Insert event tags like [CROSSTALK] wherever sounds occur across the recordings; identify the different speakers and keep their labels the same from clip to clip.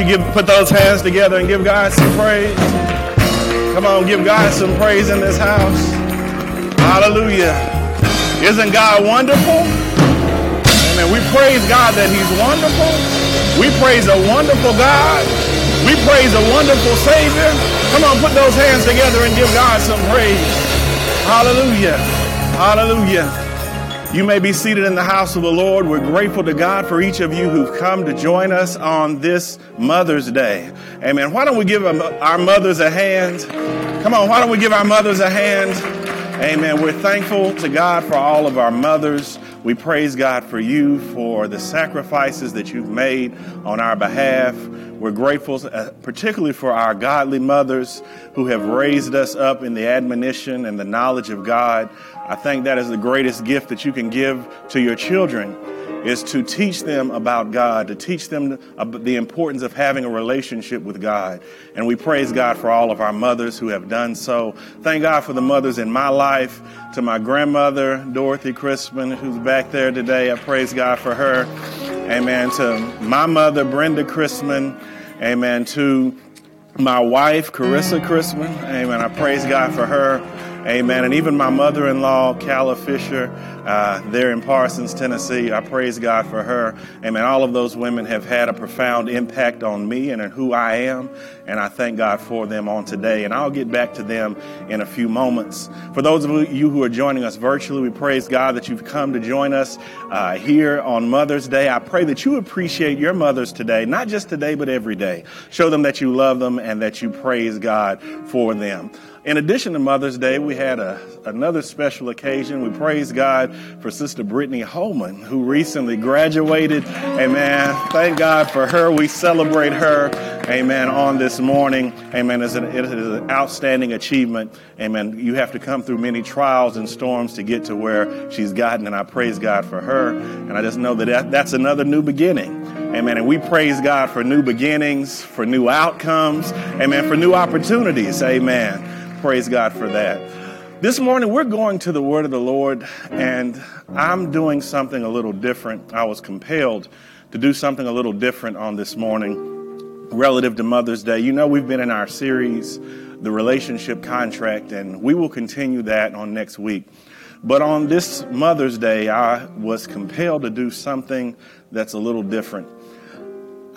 Speaker 1: You give, put those hands together and give God some praise. Come on, give God some praise in this house. Hallelujah. Isn't God wonderful? Amen. We praise God that He's wonderful. We praise a wonderful God. We praise a wonderful Savior. Come on, put those hands together and give God some praise. Hallelujah. Hallelujah. You may be seated in the house of the Lord. We're grateful to God for each of you who've come to join us on this Mother's Day. Amen. Why don't we give our mothers a hand? Come on, why don't we give our mothers a hand? Amen. We're thankful to God for all of our mothers. We praise God for you for the sacrifices that you've made on our behalf. We're grateful, uh, particularly for our godly mothers who have raised us up in the admonition and the knowledge of God. I think that is the greatest gift that you can give to your children is to teach them about God, to teach them the importance of having a relationship with God. And we praise God for all of our mothers who have done so. Thank God for the mothers in my life, to my grandmother, Dorothy Crispin, who's back there today. I praise God for her. Amen. To my mother, Brenda Crispin. Amen. To my wife, Carissa Crispin. Amen. I praise God for her. Amen. And even my mother in law, Calla Fisher, uh, there in Parsons, Tennessee, I praise God for her. Amen. All of those women have had a profound impact on me and on who I am. And I thank God for them on today. And I'll get back to them in a few moments. For those of you who are joining us virtually, we praise God that you've come to join us uh, here on Mother's Day. I pray that you appreciate your mothers today, not just today, but every day. Show them that you love them and that you praise God for them. In addition to Mother's Day, we had a, another special occasion. We praise God for Sister Brittany Holman, who recently graduated. Amen. Thank God for her. We celebrate her. Amen. On this morning. Amen. It's an, it is an outstanding achievement. Amen. You have to come through many trials and storms to get to where she's gotten, and I praise God for her. And I just know that, that that's another new beginning. Amen. And we praise God for new beginnings, for new outcomes. Amen. For new opportunities. Amen. Praise God for that. This morning, we're going to the Word of the Lord, and I'm doing something a little different. I was compelled to do something a little different on this morning relative to Mother's Day. You know, we've been in our series, The Relationship Contract, and we will continue that on next week. But on this Mother's Day, I was compelled to do something that's a little different.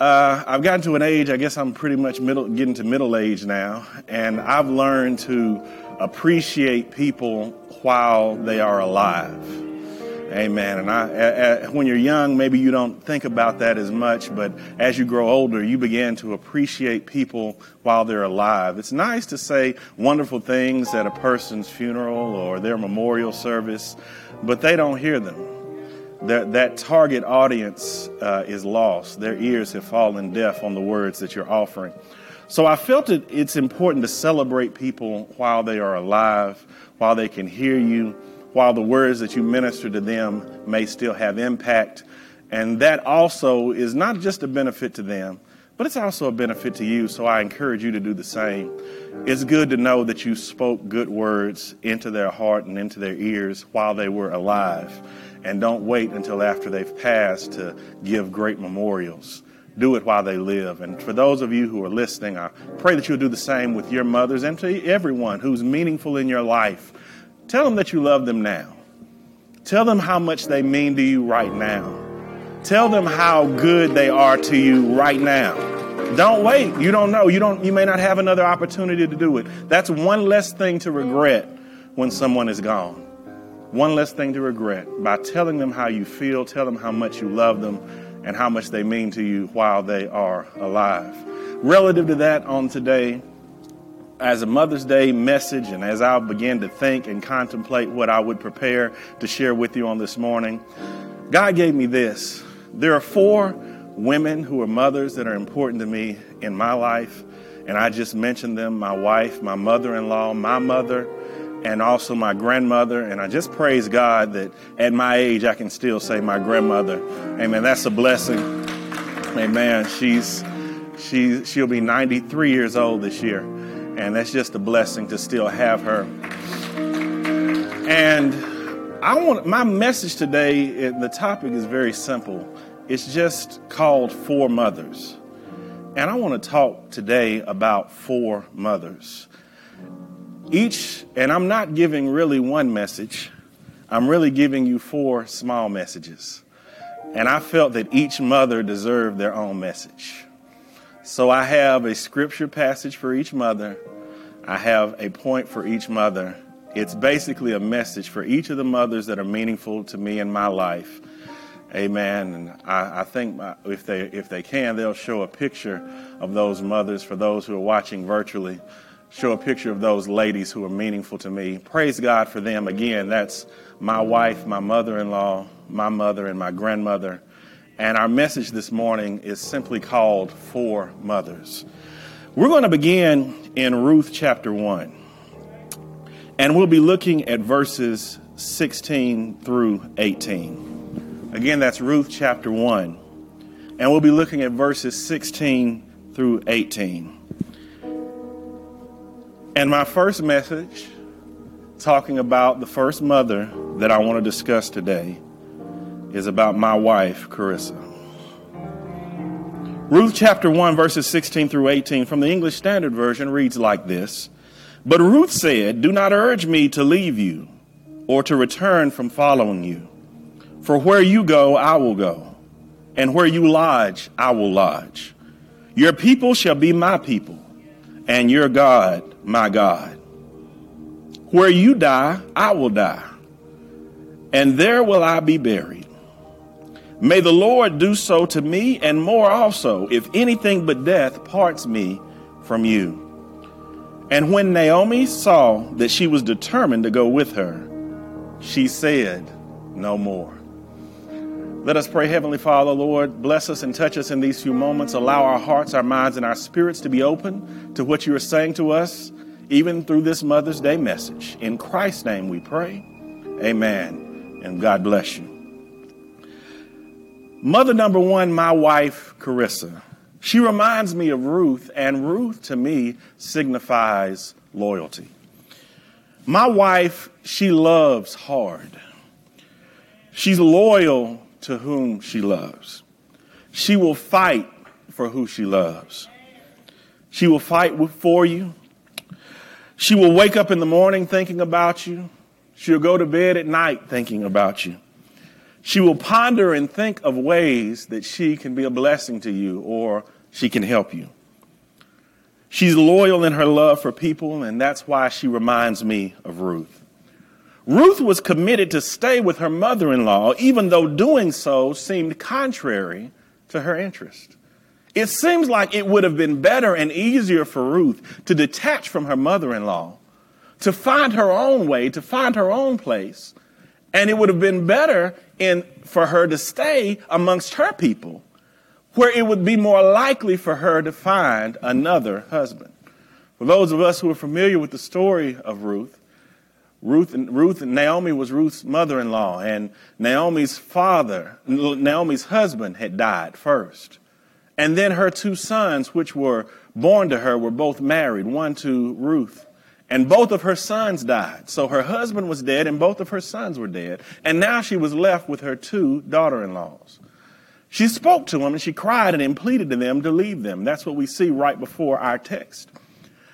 Speaker 1: Uh, I've gotten to an age, I guess I'm pretty much middle, getting to middle age now, and I've learned to appreciate people while they are alive. Amen. And I, when you're young, maybe you don't think about that as much, but as you grow older, you begin to appreciate people while they're alive. It's nice to say wonderful things at a person's funeral or their memorial service, but they don't hear them that, that target audience uh, is lost. Their ears have fallen deaf on the words that you're offering. So I felt it, it's important to celebrate people while they are alive, while they can hear you, while the words that you minister to them may still have impact. And that also is not just a benefit to them, but it's also a benefit to you. So I encourage you to do the same. It's good to know that you spoke good words into their heart and into their ears while they were alive and don't wait until after they've passed to give great memorials. Do it while they live. And for those of you who are listening, I pray that you'll do the same with your mothers and to everyone who's meaningful in your life. Tell them that you love them now. Tell them how much they mean to you right now. Tell them how good they are to you right now. Don't wait. You don't know. You don't you may not have another opportunity to do it. That's one less thing to regret when someone is gone one less thing to regret by telling them how you feel, tell them how much you love them, and how much they mean to you while they are alive. Relative to that, on today, as a Mother's Day message, and as I begin to think and contemplate what I would prepare to share with you on this morning, God gave me this. There are four women who are mothers that are important to me in my life, and I just mentioned them my wife, my mother in law, my mother, and also my grandmother. And I just praise God that at my age I can still say my grandmother. Amen. That's a blessing. Amen. She's she she'll be 93 years old this year, and that's just a blessing to still have her. And I want my message today. The topic is very simple. It's just called Four Mothers. And I want to talk today about four mothers. Each, and I'm not giving really one message, I'm really giving you four small messages. And I felt that each mother deserved their own message. So I have a scripture passage for each mother, I have a point for each mother. It's basically a message for each of the mothers that are meaningful to me in my life. Amen. And I, I think if they if they can, they'll show a picture of those mothers for those who are watching virtually show a picture of those ladies who are meaningful to me. Praise God for them. Again, that's my wife, my mother in law, my mother, and my grandmother. And our message this morning is simply called Four Mothers. We're going to begin in Ruth chapter 1. And we'll be looking at verses 16 through 18. Again, that's Ruth chapter 1. And we'll be looking at verses 16 through 18. And my first message, talking about the first mother that I want to discuss today, is about my wife, Carissa. Ruth chapter 1, verses 16 through 18 from the English Standard Version reads like this But Ruth said, Do not urge me to leave you or to return from following you. For where you go, I will go, and where you lodge, I will lodge. Your people shall be my people, and your God my God. Where you die, I will die, and there will I be buried. May the Lord do so to me and more also, if anything but death parts me from you. And when Naomi saw that she was determined to go with her, she said, No more. Let us pray, Heavenly Father, Lord, bless us and touch us in these few moments. Allow our hearts, our minds, and our spirits to be open to what you are saying to us even through this Mother's Day message. In Christ's name we pray. Amen. And God bless you. Mother number one, my wife, Carissa. She reminds me of Ruth, and Ruth to me signifies loyalty. My wife, she loves hard. She's loyal to whom she loves. She will fight for who she loves. She will fight for you. She will wake up in the morning thinking about you. She'll go to bed at night thinking about you. She will ponder and think of ways that she can be a blessing to you or she can help you. She's loyal in her love for people, and that's why she reminds me of Ruth. Ruth was committed to stay with her mother in law, even though doing so seemed contrary to her interest. It seems like it would have been better and easier for Ruth to detach from her mother in law, to find her own way, to find her own place. And it would have been better in, for her to stay amongst her people, where it would be more likely for her to find another husband. For those of us who are familiar with the story of Ruth, Ruth Ruth Naomi was Ruth's mother-in-law, and Naomi's father, Naomi's husband had died first. And then her two sons, which were born to her, were both married, one to Ruth. And both of her sons died. So her husband was dead and both of her sons were dead. And now she was left with her two daughter in laws. She spoke to them and she cried and pleaded to them to leave them. That's what we see right before our text.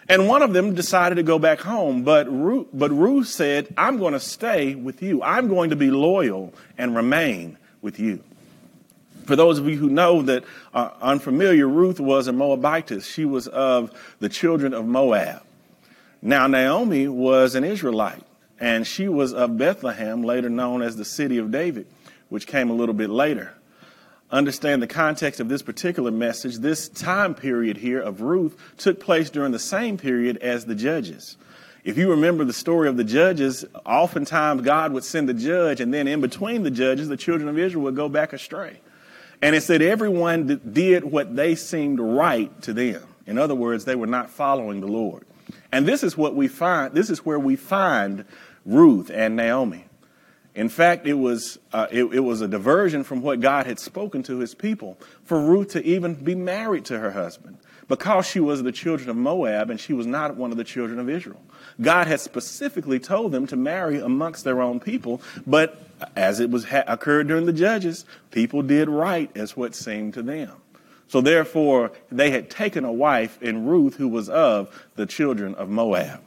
Speaker 1: And one of them decided to go back home, but Ruth, but Ruth said, I'm going to stay with you. I'm going to be loyal and remain with you. For those of you who know that are unfamiliar, Ruth was a Moabitess. She was of the children of Moab. Now, Naomi was an Israelite, and she was of Bethlehem, later known as the city of David, which came a little bit later. Understand the context of this particular message. This time period here of Ruth took place during the same period as the judges. If you remember the story of the judges, oftentimes God would send the judge, and then in between the judges, the children of Israel would go back astray. And it said everyone did what they seemed right to them. In other words, they were not following the Lord. And this is what we find, this is where we find Ruth and Naomi. In fact, it was, uh, it, it was a diversion from what God had spoken to his people for Ruth to even be married to her husband because she was the children of Moab and she was not one of the children of Israel. God had specifically told them to marry amongst their own people, but as it was ha- occurred during the judges, people did right as what seemed to them. So therefore, they had taken a wife in Ruth who was of the children of Moab.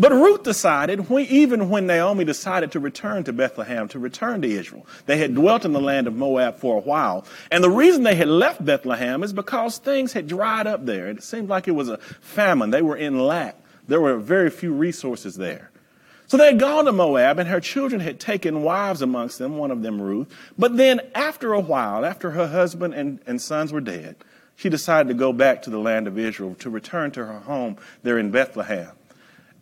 Speaker 1: But Ruth decided, when, even when Naomi decided to return to Bethlehem, to return to Israel, they had dwelt in the land of Moab for a while. And the reason they had left Bethlehem is because things had dried up there. It seemed like it was a famine. They were in lack. There were very few resources there. So they had gone to Moab, and her children had taken wives amongst them, one of them Ruth. But then, after a while, after her husband and, and sons were dead, she decided to go back to the land of Israel, to return to her home there in Bethlehem.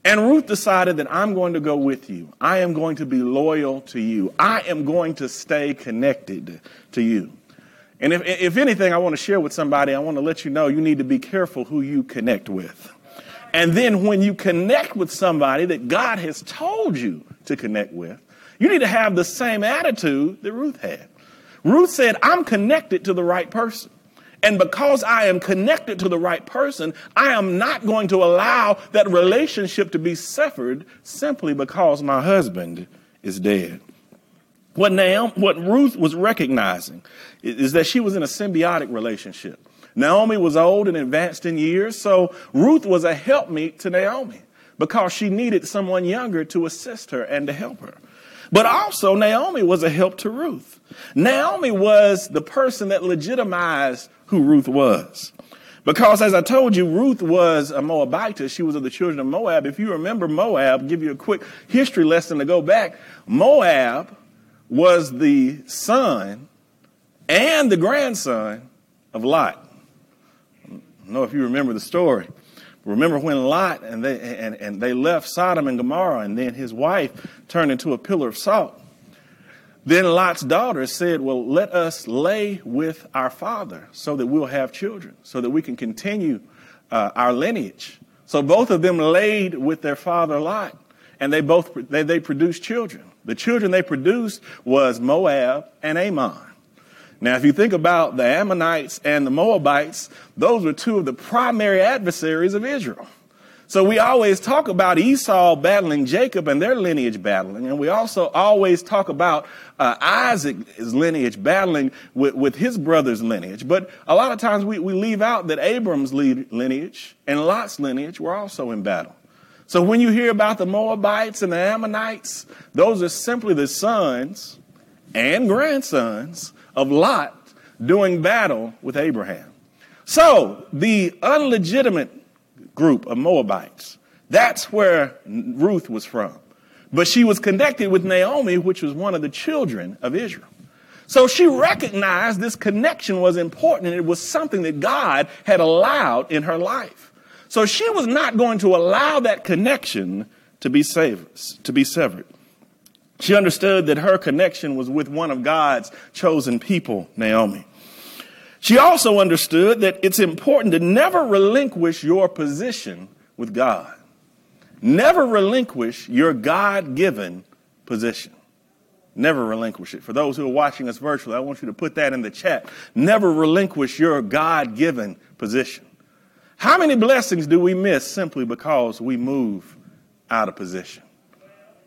Speaker 1: And Ruth decided that I'm going to go with you. I am going to be loyal to you. I am going to stay connected to you. And if, if anything, I want to share with somebody, I want to let you know you need to be careful who you connect with. And then when you connect with somebody that God has told you to connect with, you need to have the same attitude that Ruth had. Ruth said, I'm connected to the right person. And because I am connected to the right person, I am not going to allow that relationship to be severed simply because my husband is dead. What, Naomi, what Ruth was recognizing is that she was in a symbiotic relationship. Naomi was old and advanced in years, so Ruth was a helpmeet to Naomi because she needed someone younger to assist her and to help her. But also, Naomi was a help to Ruth. Naomi was the person that legitimized who Ruth was. Because as I told you, Ruth was a Moabitess. She was of the children of Moab. If you remember Moab, give you a quick history lesson to go back. Moab was the son and the grandson of Lot. I don't know if you remember the story. Remember when Lot and they, and, and they left Sodom and Gomorrah, and then his wife turned into a pillar of salt. Then Lot's daughter said, Well, let us lay with our father so that we'll have children, so that we can continue uh, our lineage. So both of them laid with their father Lot, and they both they, they produced children. The children they produced was Moab and Ammon. Now, if you think about the Ammonites and the Moabites, those were two of the primary adversaries of Israel. So we always talk about Esau battling Jacob and their lineage battling. And we also always talk about uh, Isaac's lineage battling with, with his brother's lineage. But a lot of times we, we leave out that Abram's lineage and Lot's lineage were also in battle. So when you hear about the Moabites and the Ammonites, those are simply the sons and grandsons of Lot doing battle with Abraham. So the unlegitimate group of Moabites. That's where Ruth was from. But she was connected with Naomi, which was one of the children of Israel. So she recognized this connection was important and it was something that God had allowed in her life. So she was not going to allow that connection to be, severed, to be severed. She understood that her connection was with one of God's chosen people, Naomi. She also understood that it's important to never relinquish your position with God. Never relinquish your God given position. Never relinquish it. For those who are watching us virtually, I want you to put that in the chat. Never relinquish your God given position. How many blessings do we miss simply because we move out of position?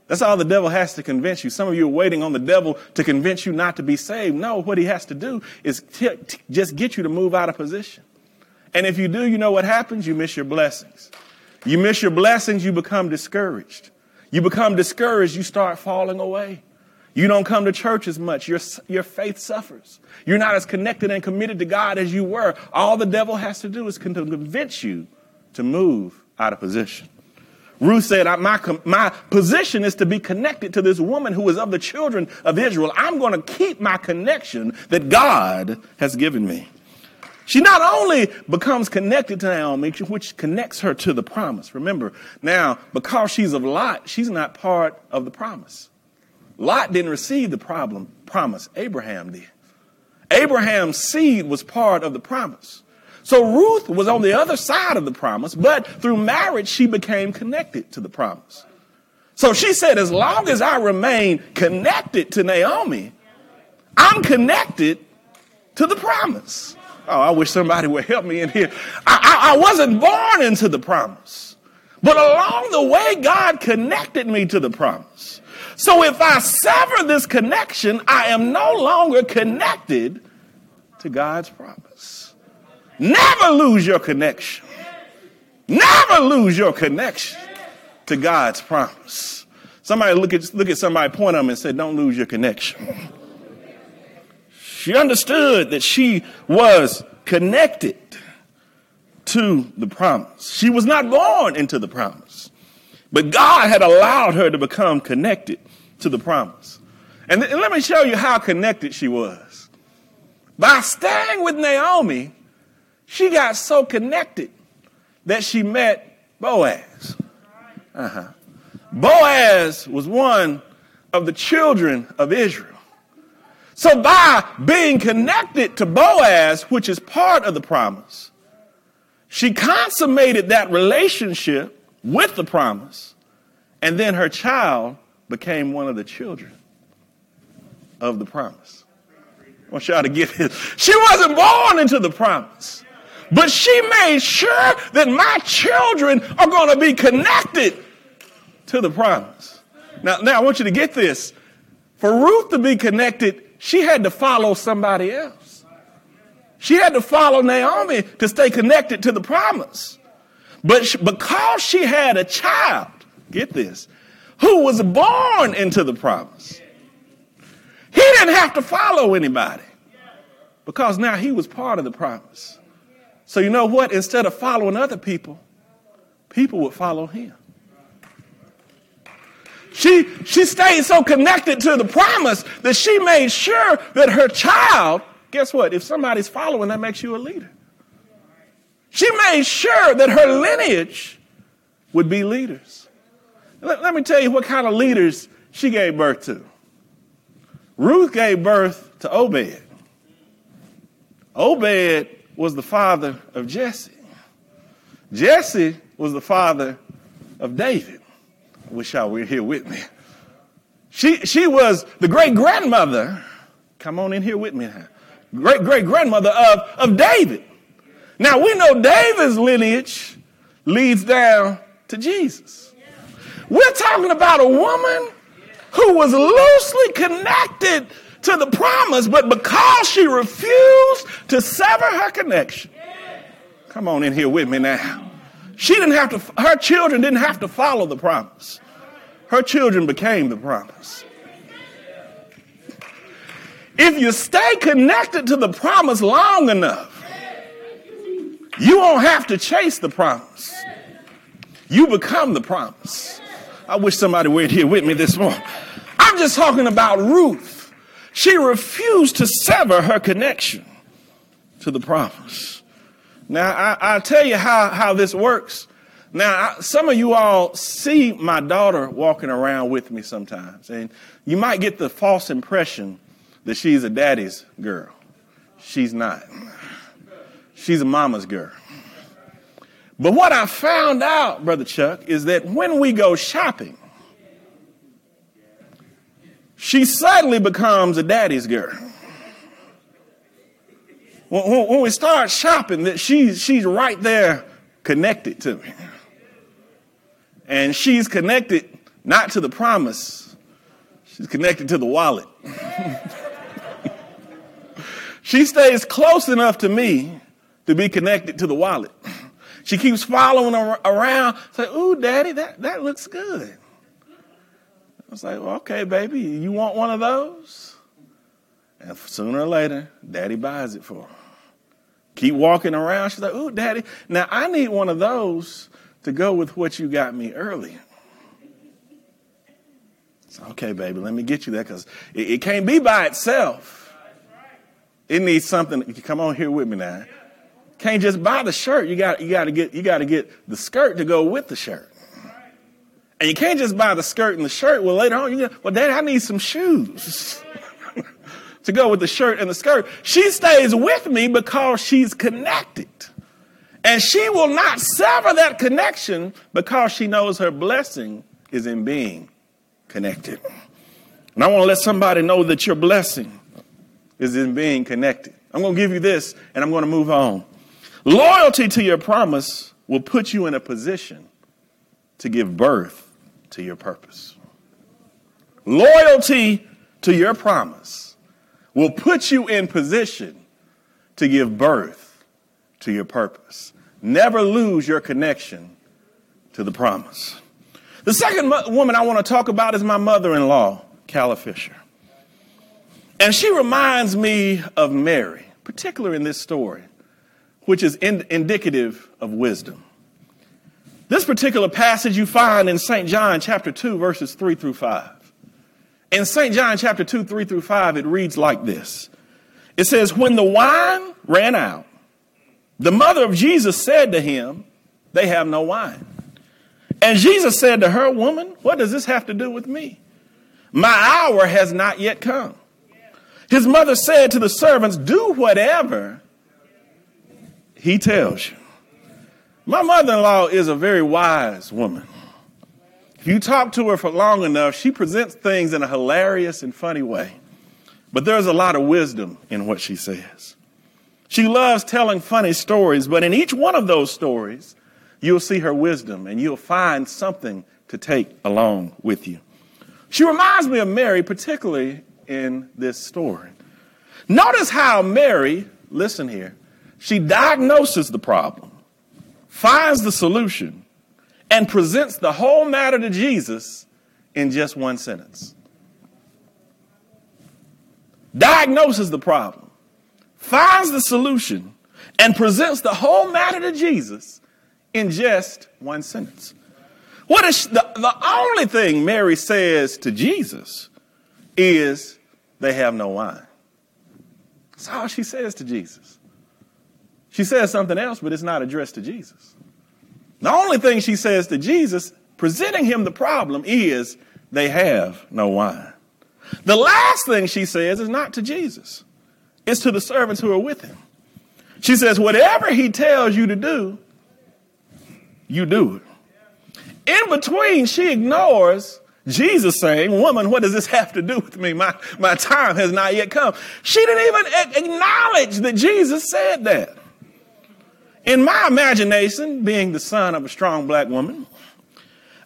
Speaker 1: That's all the devil has to convince you. Some of you are waiting on the devil to convince you not to be saved. No, what he has to do is t- t- just get you to move out of position. And if you do, you know what happens? You miss your blessings. You miss your blessings, you become discouraged. You become discouraged, you start falling away. You don't come to church as much. Your, your faith suffers. You're not as connected and committed to God as you were. All the devil has to do is convince you to move out of position. Ruth said, my, my position is to be connected to this woman who is of the children of Israel. I'm going to keep my connection that God has given me. She not only becomes connected to Naomi, which connects her to the promise. Remember, now, because she's of Lot, she's not part of the promise. Lot didn't receive the problem, promise. Abraham did. Abraham's seed was part of the promise. So Ruth was on the other side of the promise, but through marriage, she became connected to the promise. So she said, as long as I remain connected to Naomi, I'm connected to the promise. Oh, I wish somebody would help me in here. I, I, I wasn't born into the promise, but along the way, God connected me to the promise. So if I sever this connection, I am no longer connected to God's promise. Never lose your connection. Never lose your connection to God's promise. Somebody look at, look at somebody, point at them and say, don't lose your connection. She understood that she was connected to the promise. She was not born into the promise, but God had allowed her to become connected to the promise. And, th- and let me show you how connected she was. By staying with Naomi, she got so connected that she met Boaz. Uh-huh. Boaz was one of the children of Israel. So by being connected to Boaz, which is part of the promise, she consummated that relationship with the promise, and then her child became one of the children of the promise. I want y'all to get it. She wasn't born into the promise. But she made sure that my children are going to be connected to the promise. Now, now I want you to get this. For Ruth to be connected, she had to follow somebody else. She had to follow Naomi to stay connected to the promise. But she, because she had a child, get this, who was born into the promise, he didn't have to follow anybody because now he was part of the promise. So you know what? Instead of following other people, people would follow him. She, she stayed so connected to the promise that she made sure that her child, guess what? If somebody's following, that makes you a leader. She made sure that her lineage would be leaders. Let, let me tell you what kind of leaders she gave birth to. Ruth gave birth to Obed. Obed was the father of Jesse. Jesse was the father of David. I wish y'all were here with me. She, she was the great grandmother, come on in here with me now, great great grandmother of, of David. Now we know David's lineage leads down to Jesus. We're talking about a woman who was loosely connected to the promise, but because she refused to sever her connection, come on in here with me now. She didn't have to, her children didn't have to follow the promise. Her children became the promise. If you stay connected to the promise long enough, you won't have to chase the promise. You become the promise. I wish somebody were here with me this morning. I'm just talking about Ruth. She refused to sever her connection to the promise. Now, I, will tell you how, how this works. Now, I, some of you all see my daughter walking around with me sometimes, and you might get the false impression that she's a daddy's girl. She's not. She's a mama's girl. But what I found out, Brother Chuck, is that when we go shopping, she suddenly becomes a daddy's girl. When, when we start shopping, that she's, she's right there connected to me. And she's connected not to the promise, she's connected to the wallet. [LAUGHS] she stays close enough to me to be connected to the wallet. She keeps following around, say, ooh, daddy, that, that looks good. I was like, well, okay, baby, you want one of those? And sooner or later, daddy buys it for her. Keep walking around. She's like, oh, daddy, now I need one of those to go with what you got me earlier. So, okay, baby, let me get you that because it, it, can't be by itself. It needs something. Come on here with me now. Can't just buy the shirt. You got you got to get you got to get the skirt to go with the shirt. And you can't just buy the skirt and the shirt. Well, later on, you go, well, Daddy, I need some shoes [LAUGHS] to go with the shirt and the skirt. She stays with me because she's connected. And she will not sever that connection because she knows her blessing is in being connected. And I want to let somebody know that your blessing is in being connected. I'm going to give you this and I'm going to move on. Loyalty to your promise will put you in a position to give birth to your purpose. Loyalty to your promise will put you in position to give birth to your purpose. Never lose your connection to the promise. The second mo- woman I want to talk about is my mother in law, Calla Fisher. And she reminds me of Mary, particularly in this story, which is in- indicative of wisdom. This particular passage you find in St. John chapter 2, verses 3 through 5. In St. John chapter 2, 3 through 5, it reads like this It says, When the wine ran out, the mother of Jesus said to him, They have no wine. And Jesus said to her, Woman, what does this have to do with me? My hour has not yet come. His mother said to the servants, Do whatever he tells you. My mother in law is a very wise woman. If you talk to her for long enough, she presents things in a hilarious and funny way. But there's a lot of wisdom in what she says. She loves telling funny stories, but in each one of those stories, you'll see her wisdom and you'll find something to take along with you. She reminds me of Mary, particularly in this story. Notice how Mary, listen here, she diagnoses the problem, finds the solution, and presents the whole matter to Jesus in just one sentence. Diagnoses the problem, finds the solution, and presents the whole matter to Jesus in just one sentence. What is the, the only thing Mary says to Jesus is they have no wine. That's all she says to Jesus. She says something else, but it's not addressed to Jesus. The only thing she says to Jesus, presenting him the problem, is they have no wine. The last thing she says is not to Jesus, it's to the servants who are with him. She says, Whatever he tells you to do, you do it. In between, she ignores Jesus saying, Woman, what does this have to do with me? My, my time has not yet come. She didn't even acknowledge that Jesus said that. In my imagination, being the son of a strong black woman,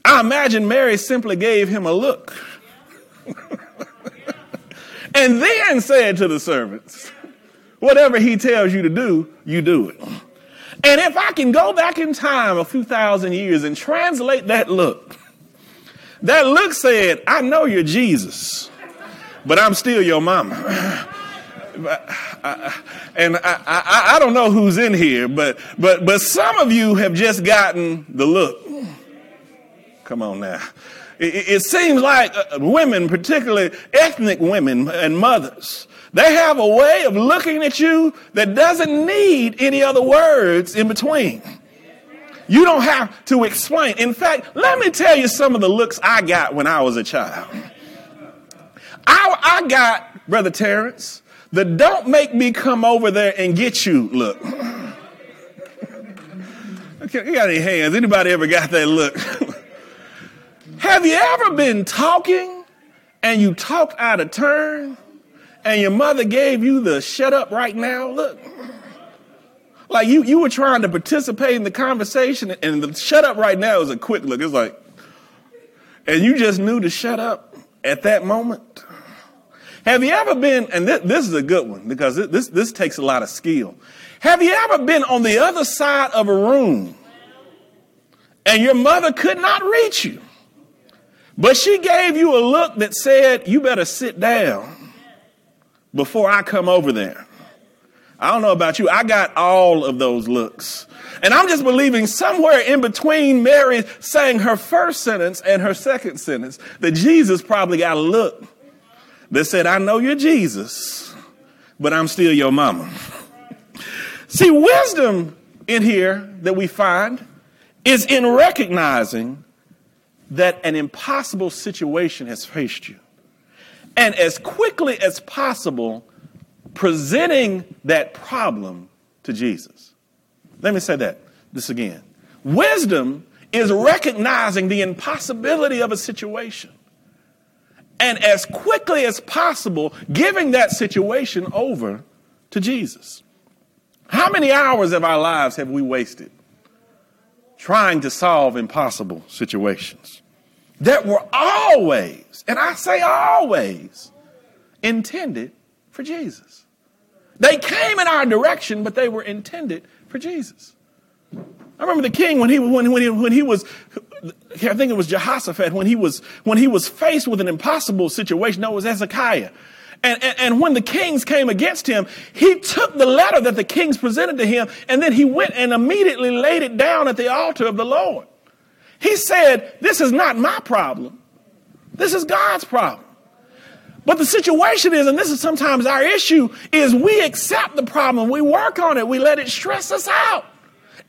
Speaker 1: I imagine Mary simply gave him a look [LAUGHS] and then said to the servants, Whatever he tells you to do, you do it. And if I can go back in time a few thousand years and translate that look, that look said, I know you're Jesus, but I'm still your mama. [LAUGHS] and I, I, I, don't know who's in here, but, but, but some of you have just gotten the look. Come on now. It, it seems like uh, women, particularly ethnic women and mothers, they have a way of looking at you that doesn't need any other words in between. You don't have to explain. In fact, let me tell you some of the looks I got when I was a child. I, I got, Brother Terrence, the don't make me come over there and get you look. Okay, you got any hands? Anybody ever got that look? Have you ever been talking and you talked out of turn and your mother gave you the shut up right now look. Like you, you were trying to participate in the conversation and the shut up right now is a quick look. It's like, and you just knew to shut up at that moment. Have you ever been, and this, this is a good one because this, this takes a lot of skill. Have you ever been on the other side of a room and your mother could not reach you, but she gave you a look that said, you better sit down before I come over there. I don't know about you. I got all of those looks. And I'm just believing somewhere in between Mary saying her first sentence and her second sentence that Jesus probably got a look that said, I know you're Jesus, but I'm still your mama. See, wisdom in here that we find is in recognizing that an impossible situation has faced you and as quickly as possible presenting that problem to Jesus. Let me say that this again. Wisdom is recognizing the impossibility of a situation and as quickly as possible giving that situation over to Jesus. How many hours of our lives have we wasted trying to solve impossible situations? that were always, and I say always, intended for Jesus. They came in our direction, but they were intended for Jesus. I remember the king when he, when, when, he, when he was, I think it was Jehoshaphat, when he was, when he was faced with an impossible situation. No, it was Hezekiah. And, and, and, when the kings came against him, he took the letter that the kings presented to him and then he went and immediately laid it down at the altar of the Lord. He said, This is not my problem. This is God's problem. But the situation is, and this is sometimes our issue, is we accept the problem, we work on it, we let it stress us out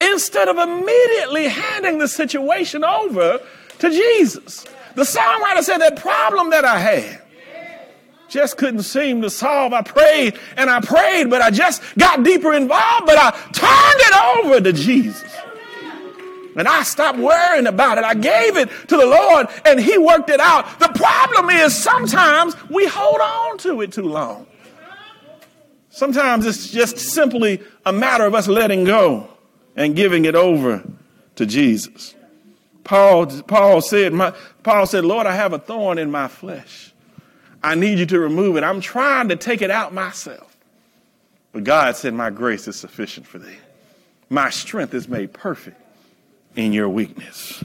Speaker 1: instead of immediately handing the situation over to Jesus. The songwriter said that problem that I had just couldn't seem to solve. I prayed and I prayed, but I just got deeper involved, but I turned it over to Jesus. And I stopped worrying about it. I gave it to the Lord and He worked it out. The problem is sometimes we hold on to it too long. Sometimes it's just simply a matter of us letting go and giving it over to Jesus. Paul, Paul said, my, Paul said, Lord, I have a thorn in my flesh. I need you to remove it. I'm trying to take it out myself. But God said, My grace is sufficient for thee. My strength is made perfect in your weakness.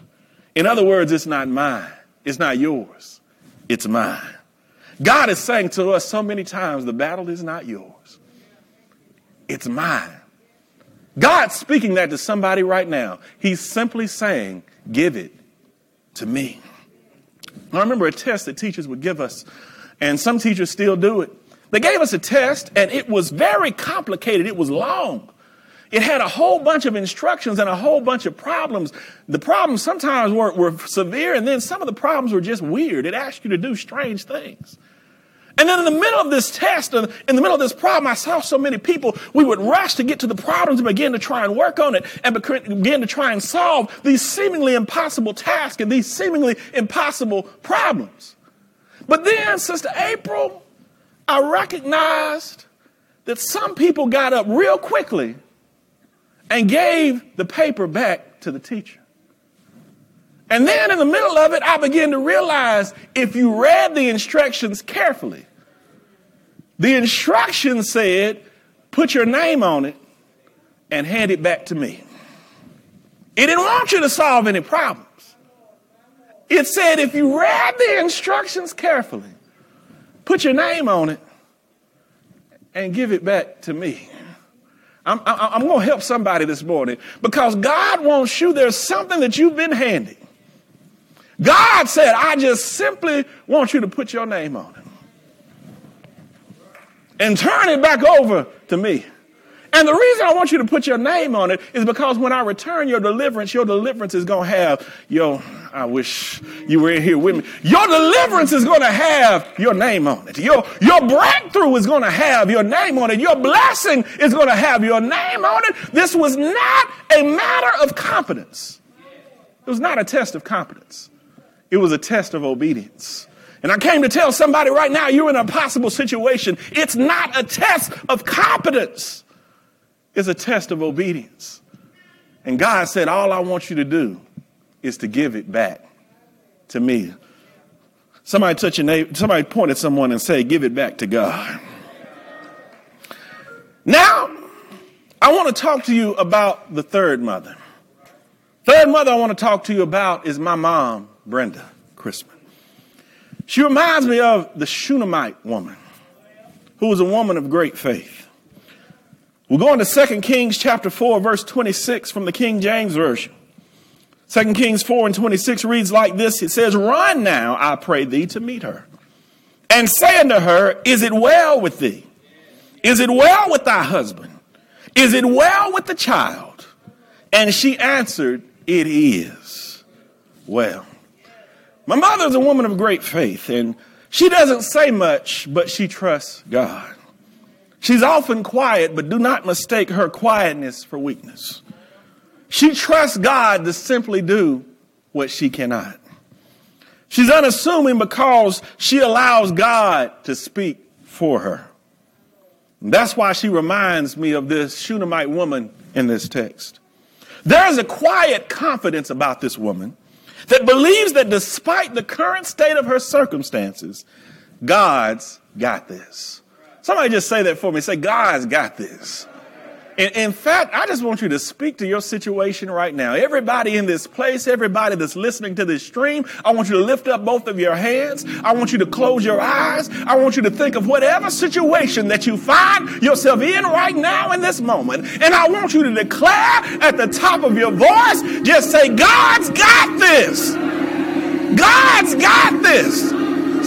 Speaker 1: In other words, it's not mine, it's not yours, it's mine. God is saying to us so many times the battle is not yours, it's mine. God's speaking that to somebody right now. He's simply saying, Give it to me. I remember a test that teachers would give us, and some teachers still do it. They gave us a test, and it was very complicated, it was long. It had a whole bunch of instructions and a whole bunch of problems. The problems sometimes were, were severe, and then some of the problems were just weird. It asked you to do strange things. And then in the middle of this test, in the middle of this problem, I saw so many people, we would rush to get to the problems and begin to try and work on it and begin to try and solve these seemingly impossible tasks and these seemingly impossible problems. But then, Sister April, I recognized that some people got up real quickly and gave the paper back to the teacher. And then in the middle of it, I began to realize if you read the instructions carefully, the instruction said, put your name on it and hand it back to me. It didn't want you to solve any problems. It said, if you read the instructions carefully, put your name on it and give it back to me. I'm, I'm, going to help somebody this morning because God wants you. There's something that you've been handing. God said, I just simply want you to put your name on it and turn it back over to me. And the reason I want you to put your name on it is because when I return your deliverance, your deliverance is going to have your, I wish you were in here with me. Your deliverance is going to have your name on it. Your, your breakthrough is going to have your name on it. Your blessing is going to have your name on it. This was not a matter of competence. It was not a test of competence. It was a test of obedience. And I came to tell somebody right now, you're in a possible situation. It's not a test of competence. It's a test of obedience. And God said, all I want you to do is to give it back to me. Somebody touch your neighbor, somebody point at someone and say, give it back to God. Now, I want to talk to you about the third mother. Third mother I want to talk to you about is my mom, Brenda Crispin. She reminds me of the Shunammite woman, who was a woman of great faith. We're going to 2 Kings chapter 4, verse 26 from the King James Version. 2 Kings 4 and 26 reads like this It says, Run now, I pray thee, to meet her, and say unto her, Is it well with thee? Is it well with thy husband? Is it well with the child? And she answered, It is well. My mother's a woman of great faith, and she doesn't say much, but she trusts God. She's often quiet, but do not mistake her quietness for weakness. She trusts God to simply do what she cannot. She's unassuming because she allows God to speak for her. And that's why she reminds me of this Shunammite woman in this text. There is a quiet confidence about this woman that believes that despite the current state of her circumstances, God's got this. Somebody just say that for me. Say, God's got this. In, in, fact, I just want you to speak to your situation right now. Everybody in this place, everybody that's listening to this stream, I want you to lift up both of your hands. I want you to close your eyes. I want you to think of whatever situation that you find yourself in right now in this moment. And I want you to declare at the top of your voice, just say, God's got this. God's got this.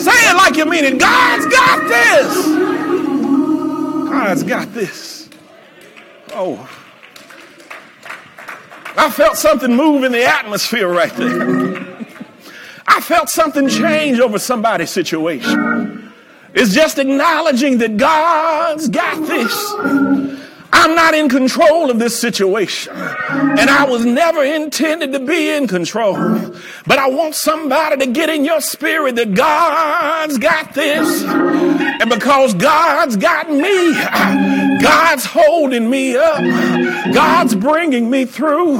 Speaker 1: Say it like you mean it. God's got this. God's got this. Oh. I felt something move in the atmosphere right there. I felt something change over somebody's situation. It's just acknowledging that God's got this. I'm not in control of this situation. And I was never intended to be in control. But I want somebody to get in your spirit that God's got this. And because God's got me, God's holding me up. God's bringing me through.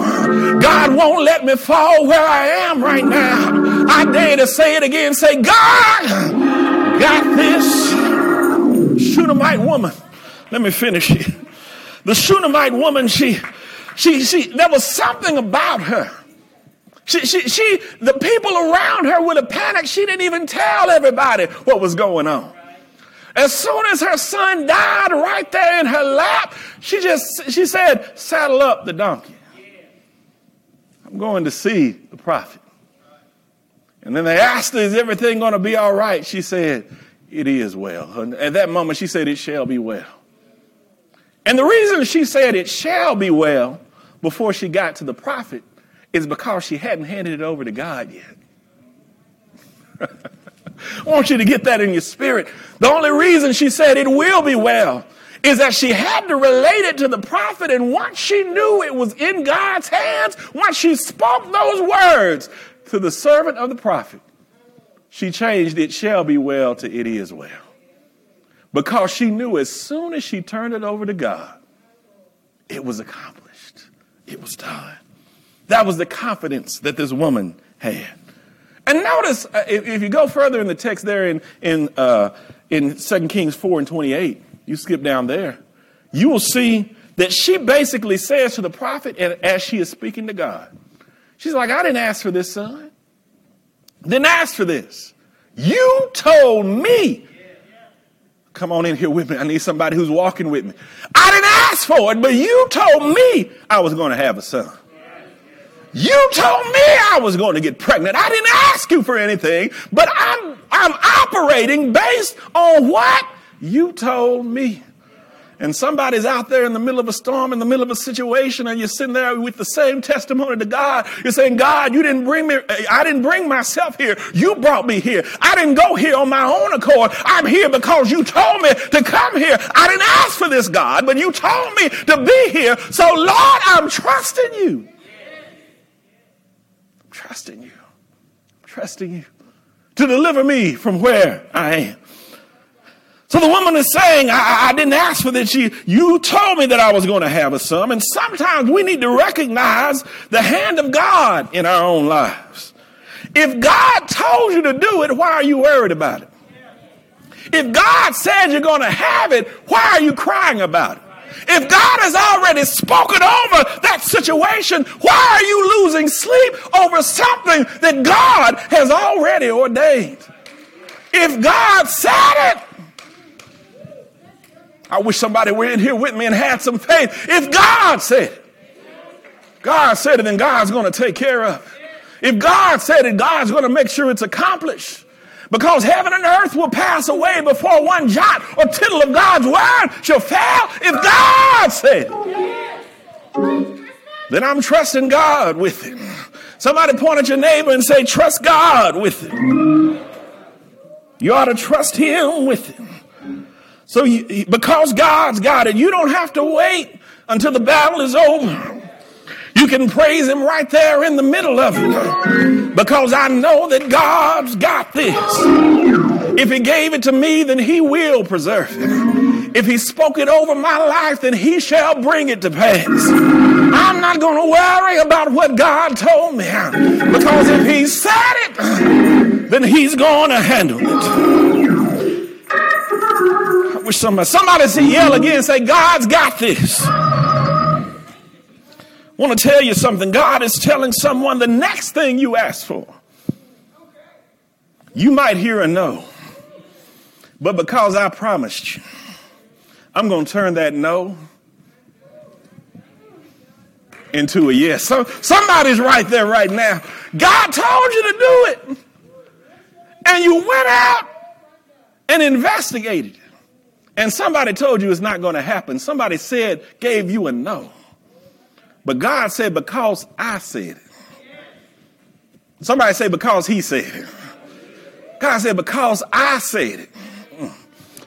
Speaker 1: God won't let me fall where I am right now. I dare to say it again. Say, God got this. Shunammite woman. Let me finish it. The Shunammite woman, she, she, she, there was something about her. She, she, she, the people around her would have panicked. She didn't even tell everybody what was going on. As soon as her son died right there in her lap, she just, she said, saddle up the donkey. I'm going to see the prophet. And then they asked her, is everything going to be all right? She said, it is well. And at that moment, she said, it shall be well. And the reason she said it shall be well before she got to the prophet is because she hadn't handed it over to God yet. [LAUGHS] I want you to get that in your spirit. The only reason she said it will be well is that she had to relate it to the prophet. And once she knew it was in God's hands, once she spoke those words to the servant of the prophet, she changed it shall be well to it is well because she knew as soon as she turned it over to God, it was accomplished. It was done. That was the confidence that this woman had. And notice, uh, if, you go further in the text there in, in, uh, in 2 Kings 4 and 28, you skip down there, you will see that she basically says to the prophet, and as she is speaking to God, she's like, I didn't ask for this son. Didn't ask for this. You told me Come on in here with me. I need somebody who's walking with me. I didn't ask for it, but you told me I was going to have a son. You told me I was going to get pregnant. I didn't ask you for anything, but I'm, I'm operating based on what you told me and somebody's out there in the middle of a storm, in the middle of a situation, and you're sitting there with the same testimony to God. You're saying, God, you didn't bring me, I didn't bring myself here. You brought me here. I didn't go here on my own accord. I'm here because you told me to come here. I didn't ask for this, God, but you told me to be here. So, Lord, I'm trusting you. I'm trusting you. I'm trusting you to deliver me from where I am. So the woman is saying, I, I, didn't ask for this. You, you told me that I was going to have a son. And sometimes we need to recognize the hand of God in our own lives. If God told you to do it, why are you worried about it? If God said you're going to have it, why are you crying about it? If God has already spoken over that situation, why are you losing sleep over something that God has already ordained? If God said it, I wish somebody were in here with me and had some faith. If God said it, God said it, then God's going to take care of it. If God said it, God's going to make sure it's accomplished. Because heaven and earth will pass away before one jot or tittle of God's word shall fail. If God said it, then I'm trusting God with it. Somebody point at your neighbor and say, trust God with it. You ought to trust Him with it. So you, because God's got it, you don't have to wait until the battle is over. You can praise him right there in the middle of it because I know that God's got this. If he gave it to me, then he will preserve it. If he spoke it over my life, then he shall bring it to pass. I'm not going to worry about what God told me because if he said it, then he's going to handle it wish somebody, somebody say yell again, say, God's got this. I want to tell you something. God is telling someone the next thing you ask for. You might hear a no, but because I promised you, I'm going to turn that no into a yes. So somebody's right there right now. God told you to do it. And you went out and investigated. And somebody told you it's not going to happen. Somebody said, gave you a no. But God said, because I said it. Somebody say, because he said it. God said, because I said it. Mm.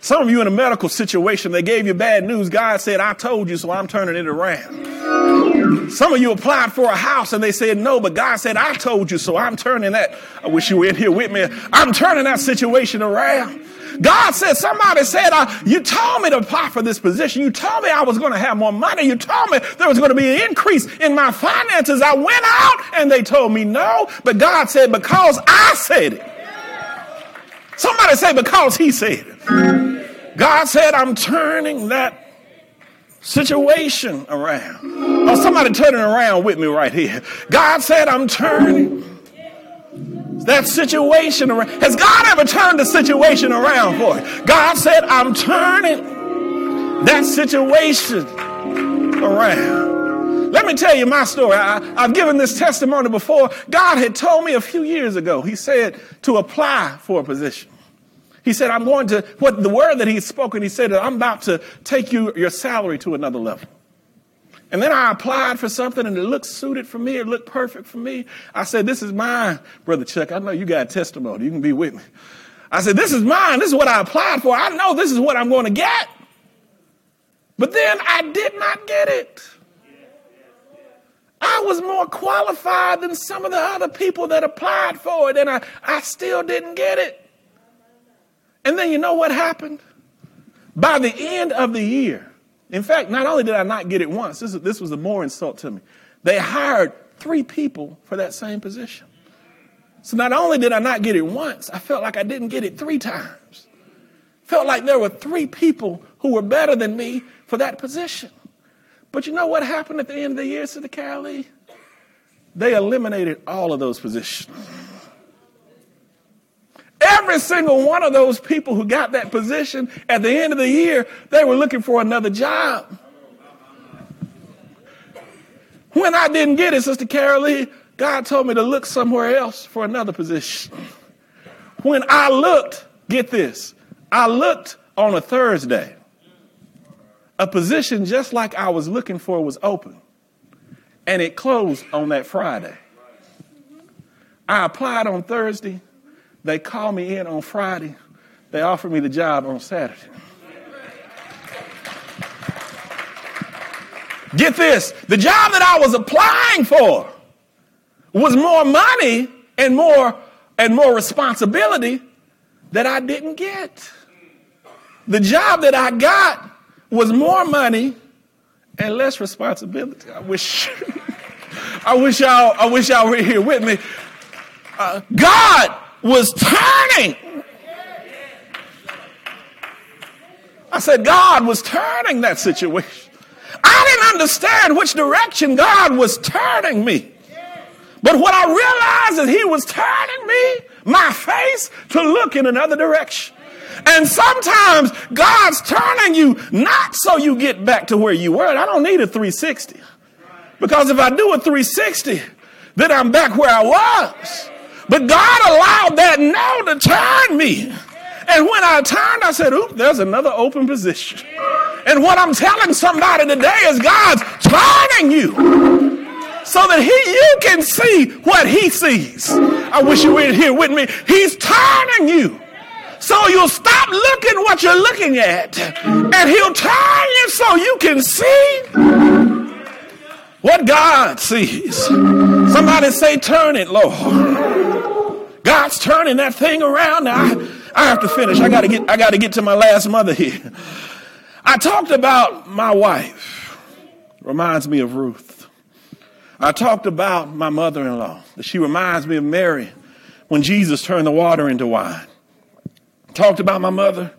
Speaker 1: Some of you in a medical situation, they gave you bad news. God said, I told you, so I'm turning it around. Some of you applied for a house and they said no, but God said, I told you, so I'm turning that. I wish you were in here with me. I'm turning that situation around. God said, somebody said, uh, you told me to apply for this position. You told me I was going to have more money. You told me there was going to be an increase in my finances. I went out and they told me no, but God said, because I said it. Somebody say, because he said it. God said, I'm turning that situation around. Oh, somebody turning around with me right here. God said, I'm turning that situation around. Has God ever turned the situation around for you? God said, I'm turning that situation around. Let me tell you my story. I, have given this testimony before. God had told me a few years ago, He said to apply for a position. He said, I'm going to, what the word that He's spoken, He said, I'm about to take you, your salary to another level. And then I applied for something and it looked suited for me. It looked perfect for me. I said, This is mine, Brother Chuck. I know you got testimony. You can be with me. I said, This is mine. This is what I applied for. I know this is what I'm going to get. But then I did not get it. I was more qualified than some of the other people that applied for it, and I, I still didn't get it. And then you know what happened? By the end of the year, in fact, not only did I not get it once, this, this was a more insult to me. They hired three people for that same position. So not only did I not get it once, I felt like I didn't get it three times. Felt like there were three people who were better than me for that position. But you know what happened at the end of the year, Sister Carol They eliminated all of those positions. Every single one of those people who got that position at the end of the year, they were looking for another job. When I didn't get it, Sister Carol God told me to look somewhere else for another position. When I looked, get this, I looked on a Thursday. A position just like I was looking for was open, and it closed on that Friday. I applied on Thursday. They called me in on Friday. They offered me the job on Saturday. Get this the job that I was applying for was more money and more and more responsibility that I didn't get. The job that I got was more money and less responsibility. I wish [LAUGHS] I wish y'all I wish y'all were here with me. Uh, God was turning. I said, God was turning that situation. I didn't understand which direction God was turning me. But what I realized is He was turning me, my face, to look in another direction. And sometimes God's turning you not so you get back to where you were. I don't need a 360. Because if I do a 360, then I'm back where I was. But God allowed that now to turn me. And when I turned, I said, oop, there's another open position. And what I'm telling somebody today is God's turning you so that he, you can see what he sees. I wish you were here with me. He's turning you. So you'll stop looking what you're looking at and he'll turn you so you can see what God sees. Somebody say, turn it, Lord. God's turning that thing around. Now I, I have to finish. I gotta get I gotta get to my last mother here. I talked about my wife. Reminds me of Ruth. I talked about my mother-in-law. She reminds me of Mary when Jesus turned the water into wine. I Talked about my mother.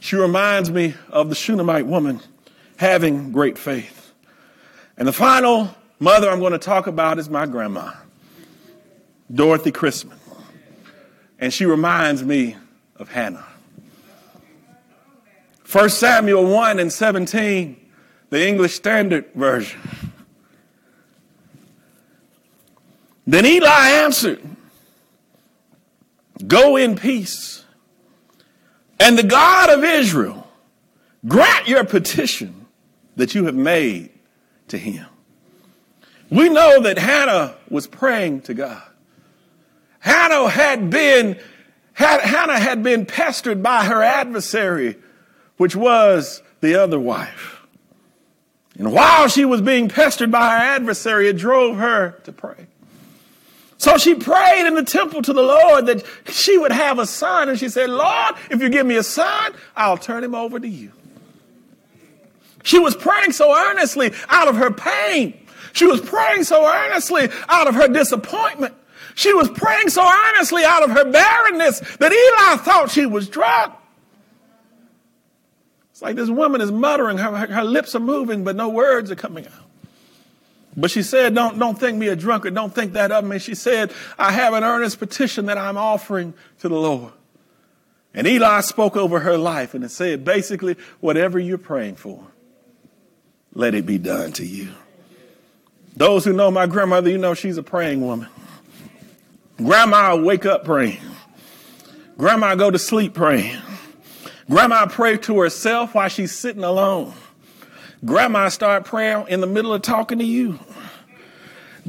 Speaker 1: She reminds me of the Shunammite woman having great faith. And the final mother I'm going to talk about is my grandma, Dorothy Chrisman. And she reminds me of Hannah. 1 Samuel 1 and 17, the English Standard Version. Then Eli answered, Go in peace, and the God of Israel grant your petition that you have made to him. We know that Hannah was praying to God. Hannah had been, had, Hannah had been pestered by her adversary, which was the other wife. And while she was being pestered by her adversary, it drove her to pray. So she prayed in the temple to the Lord that she would have a son. And she said, Lord, if you give me a son, I'll turn him over to you. She was praying so earnestly out of her pain. She was praying so earnestly out of her disappointment. She was praying so earnestly out of her barrenness that Eli thought she was drunk. It's like this woman is muttering, her, her, her lips are moving, but no words are coming out. But she said, don't, don't think me a drunkard. Don't think that of me. She said, I have an earnest petition that I'm offering to the Lord. And Eli spoke over her life and said, basically, whatever you're praying for, let it be done to you. Those who know my grandmother, you know she's a praying woman. Grandma wake up praying. Grandma go to sleep praying. Grandma pray to herself while she's sitting alone. Grandma start praying in the middle of talking to you.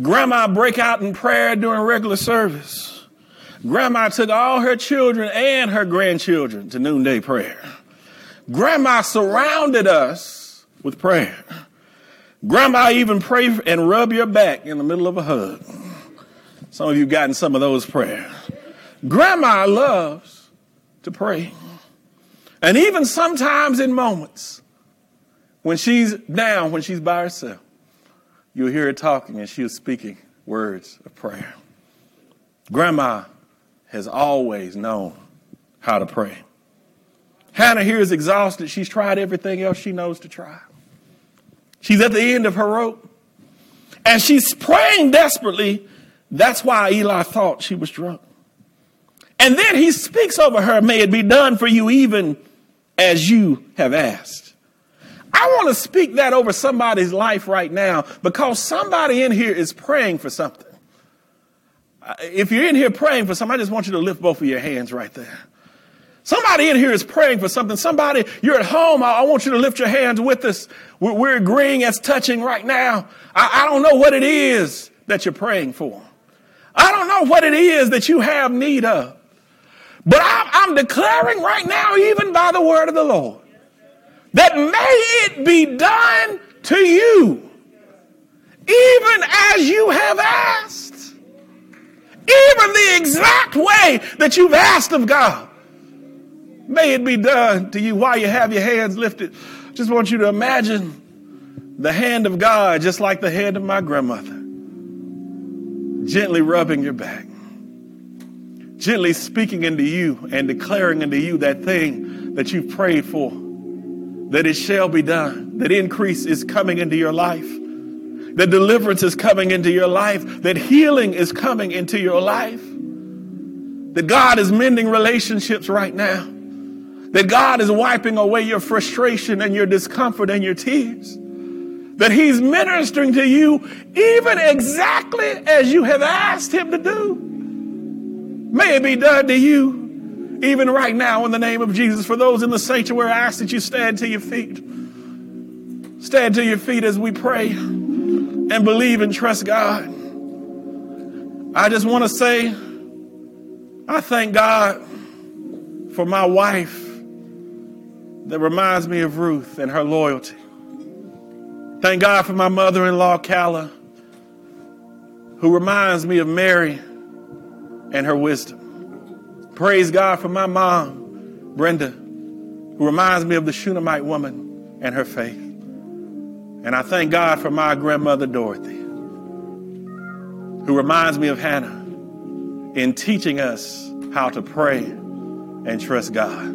Speaker 1: Grandma break out in prayer during regular service. Grandma took all her children and her grandchildren to noonday prayer. Grandma surrounded us with prayer. Grandma even pray and rub your back in the middle of a hug. Some of you've gotten some of those prayers. Grandma loves to pray. And even sometimes in moments when she's down, when she's by herself, you'll hear her talking and she's speaking words of prayer. Grandma has always known how to pray. Hannah here is exhausted. She's tried everything else she knows to try. She's at the end of her rope. And she's praying desperately. That's why Eli thought she was drunk. And then he speaks over her, may it be done for you even as you have asked. I want to speak that over somebody's life right now because somebody in here is praying for something. Uh, if you're in here praying for something, I just want you to lift both of your hands right there. Somebody in here is praying for something. Somebody, you're at home. I, want you to lift your hands with us. We're, agreeing as touching right now. I don't know what it is that you're praying for. I don't know what it is that you have need of. But I'm, I'm declaring right now, even by the word of the Lord, that may it be done to you, even as you have asked. Even the exact way that you've asked of God. May it be done to you while you have your hands lifted. Just want you to imagine the hand of God, just like the hand of my grandmother, gently rubbing your back, gently speaking into you and declaring into you that thing that you've prayed for, that it shall be done, that increase is coming into your life, that deliverance is coming into your life, that healing is coming into your life, that God is mending relationships right now that God is wiping away your frustration and your discomfort and your tears. That He's ministering to you even exactly as you have asked Him to do. May it be done to you even right now in the name of Jesus. For those in the sanctuary, I ask that you stand to your feet. Stand to your feet as we pray and believe and trust God. I just want to say, I thank God for my wife that reminds me of Ruth and her loyalty. Thank God for my mother in law, Calla, who reminds me of Mary and her wisdom. Praise God for my mom, Brenda, who reminds me of the Shunammite woman and her faith. And I thank God for my grandmother, Dorothy, who reminds me of Hannah in teaching us how to pray and trust God.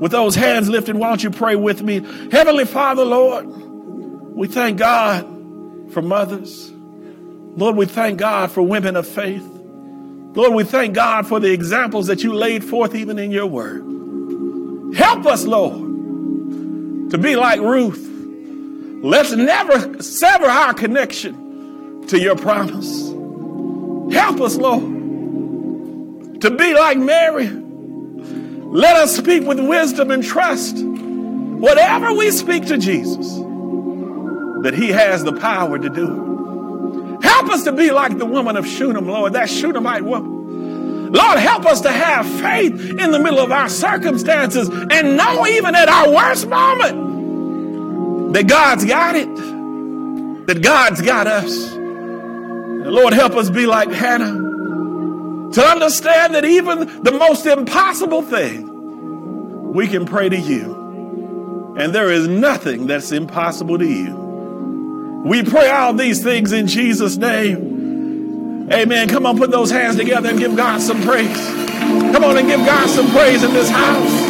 Speaker 1: With those hands lifted, why don't you pray with me? Heavenly Father, Lord, we thank God for mothers. Lord, we thank God for women of faith. Lord, we thank God for the examples that you laid forth even in your word. Help us, Lord, to be like Ruth. Let's never sever our connection to your promise. Help us, Lord, to be like Mary. Let us speak with wisdom and trust. Whatever we speak to Jesus, that he has the power to do it. Help us to be like the woman of Shunem, Lord, that Shunammite woman. Lord, help us to have faith in the middle of our circumstances and know even at our worst moment that God's got it, that God's got us. Lord, help us be like Hannah to understand that even the most impossible thing, we can pray to you. And there is nothing that's impossible to you. We pray all these things in Jesus' name. Amen. Come on, put those hands together and give God some praise. Come on and give God some praise in this house.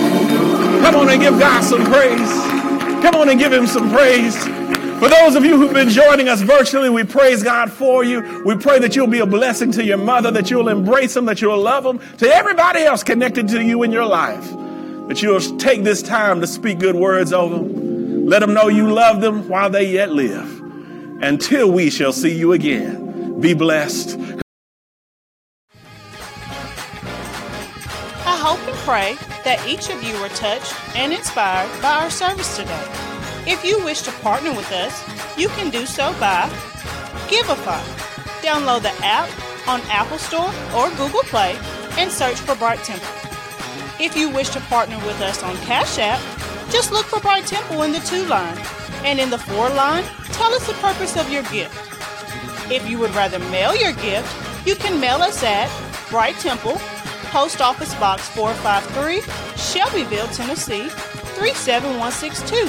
Speaker 1: Come on and give God some praise. Come on and give Him some praise. For those of you who've been joining us virtually, we praise God for you. We pray that you'll be a blessing to your mother, that you'll embrace them, that you'll love them, to everybody else connected to you in your life, that you'll take this time to speak good words over them. Let them know you love them while they yet live until we shall see you again. Be blessed.
Speaker 2: I hope and pray that each of you were touched and inspired by our service today. If you wish to partner with us, you can do so by Givelify. Download the app on Apple Store or Google Play and search for Bright Temple. If you wish to partner with us on Cash App, just look for Bright Temple in the to line and in the for line, tell us the purpose of your gift. If you would rather mail your gift, you can mail us at Bright Temple, Post Office Box 453, Shelbyville, Tennessee 37162.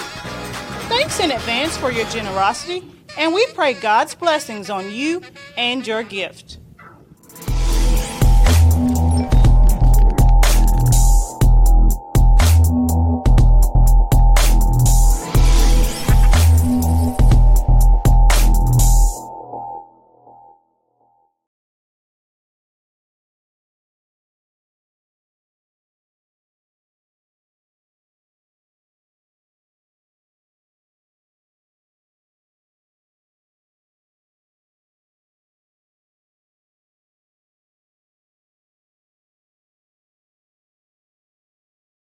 Speaker 2: Thanks in advance for your generosity, and we pray God's blessings on you and your gift.